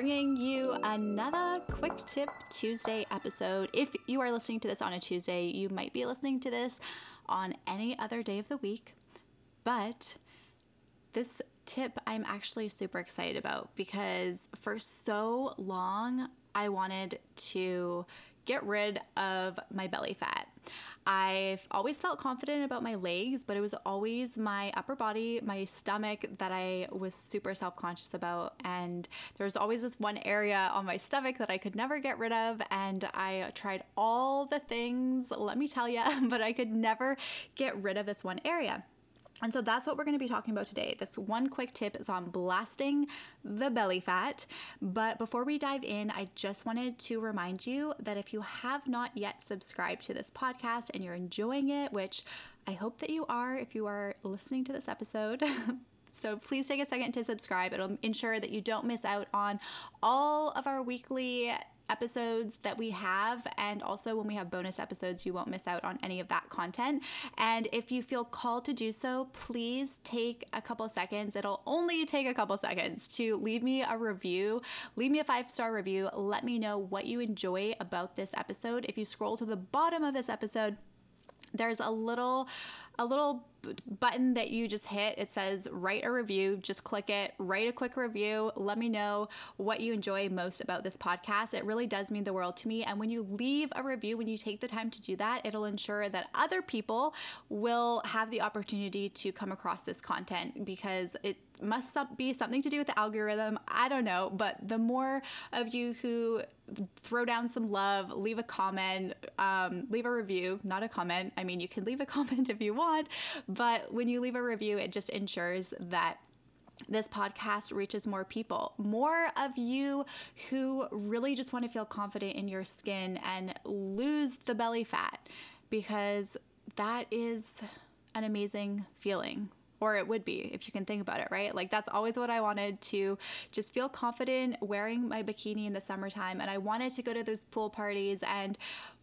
Bringing you another Quick Tip Tuesday episode. If you are listening to this on a Tuesday, you might be listening to this on any other day of the week. But this tip I'm actually super excited about because for so long I wanted to get rid of my belly fat. I've always felt confident about my legs, but it was always my upper body, my stomach that I was super self conscious about. And there was always this one area on my stomach that I could never get rid of. And I tried all the things, let me tell you, but I could never get rid of this one area. And so that's what we're going to be talking about today. This one quick tip is on blasting the belly fat. But before we dive in, I just wanted to remind you that if you have not yet subscribed to this podcast and you're enjoying it, which I hope that you are if you are listening to this episode. So please take a second to subscribe. It'll ensure that you don't miss out on all of our weekly episodes that we have. And also, when we have bonus episodes, you won't miss out on any of that content. And if you feel called to do so, please take a couple seconds. It'll only take a couple seconds to leave me a review. Leave me a five star review. Let me know what you enjoy about this episode. If you scroll to the bottom of this episode, there's a little a little button that you just hit. It says write a review. Just click it, write a quick review. Let me know what you enjoy most about this podcast. It really does mean the world to me. And when you leave a review, when you take the time to do that, it'll ensure that other people will have the opportunity to come across this content because it must be something to do with the algorithm. I don't know, but the more of you who throw down some love, leave a comment, um, leave a review, not a comment. I mean, you can leave a comment if you want, but when you leave a review, it just ensures that this podcast reaches more people, more of you who really just want to feel confident in your skin and lose the belly fat because that is an amazing feeling or it would be if you can think about it, right? Like that's always what I wanted to just feel confident wearing my bikini in the summertime. And I wanted to go to those pool parties and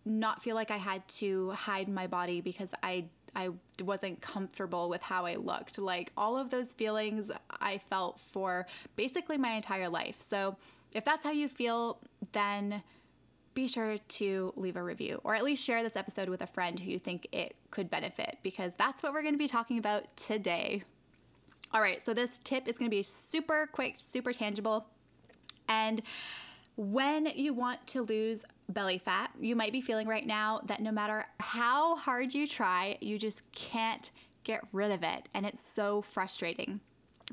not feel like I had to hide my body because I I wasn't comfortable with how I looked. Like all of those feelings I felt for basically my entire life. So if that's how you feel, then be sure to leave a review or at least share this episode with a friend who you think it could benefit because that's what we're going to be talking about today. All right, so this tip is going to be super quick, super tangible. And when you want to lose belly fat, you might be feeling right now that no matter how hard you try, you just can't get rid of it. And it's so frustrating.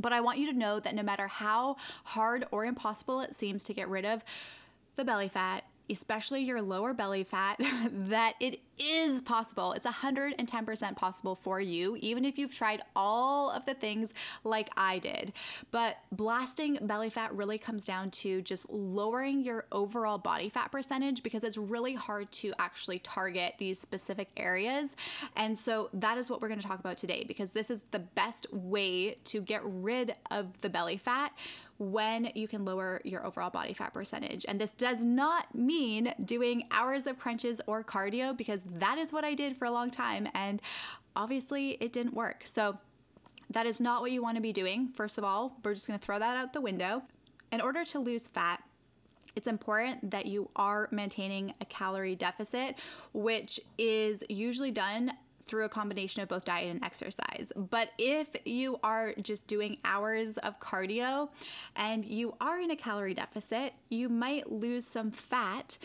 But I want you to know that no matter how hard or impossible it seems to get rid of the belly fat, especially your lower belly fat, that it is possible. It's 110% possible for you, even if you've tried all of the things like I did. But blasting belly fat really comes down to just lowering your overall body fat percentage because it's really hard to actually target these specific areas. And so that is what we're going to talk about today because this is the best way to get rid of the belly fat when you can lower your overall body fat percentage. And this does not mean doing hours of crunches or cardio because that is what I did for a long time. And obviously, it didn't work. So, that is not what you want to be doing. First of all, we're just going to throw that out the window. In order to lose fat, it's important that you are maintaining a calorie deficit, which is usually done through a combination of both diet and exercise. But if you are just doing hours of cardio and you are in a calorie deficit, you might lose some fat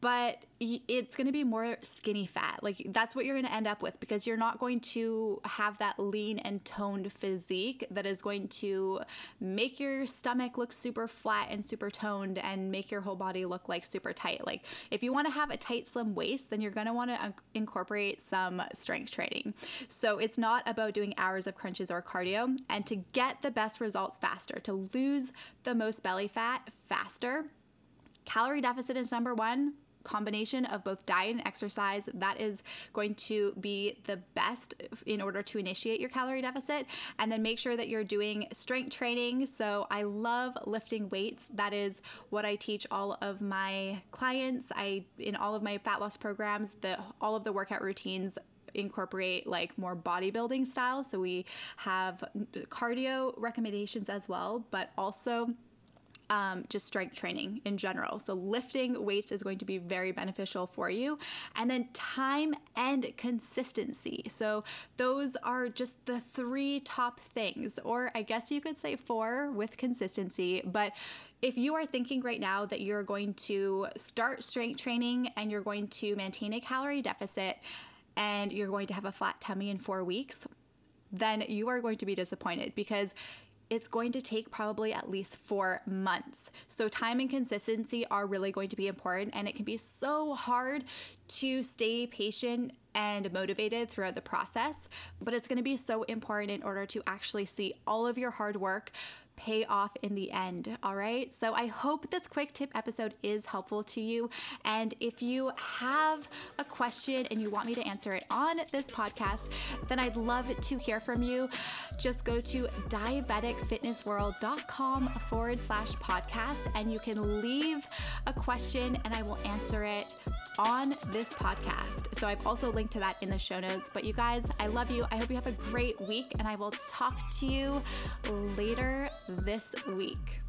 but it's going to be more skinny fat. Like that's what you're going to end up with because you're not going to have that lean and toned physique that is going to make your stomach look super flat and super toned and make your whole body look like super tight. Like if you want to have a tight slim waist, then you're going to want to um, incorporate some strength training. So it's not about doing hours of crunches or cardio and to get the best results faster, to lose the most belly fat faster calorie deficit is number one combination of both diet and exercise that is going to be the best in order to initiate your calorie deficit. And then make sure that you're doing strength training. So i love lifting weights. That is what i teach all of my clients. I in all of my fat loss programs the all of the workout routines incorporate like more bodybuilding style. So we have mm, cardio recommendations as well but also um, just strength training in general. So, lifting weights is going to be very beneficial for you. And then, time and consistency. So, those are just the three top things, or I guess you could say four with consistency. But if you are thinking right now that you're going to start strength training and you're going to maintain a calorie deficit and you're going to have a flat tummy in four weeks, then you are going to be disappointed because it's going to take probably at least four months. So, time and consistency are really going to be important, and it can be so hard to stay patient and motivated throughout the process, but it's going to be so important in order to actually see all of your hard work pay off in the end. All right. So I hope this quick tip episode is helpful to you. And if you have a question and you want me to answer it on this podcast, then I'd love to hear from you. Just go to diabeticfitnessworld.com forward slash podcast and you can leave a question and I will answer it on this podcast. So I've also linked to that in the show notes. But you guys, I love you. I hope you have a great week, and I will talk to you later this week.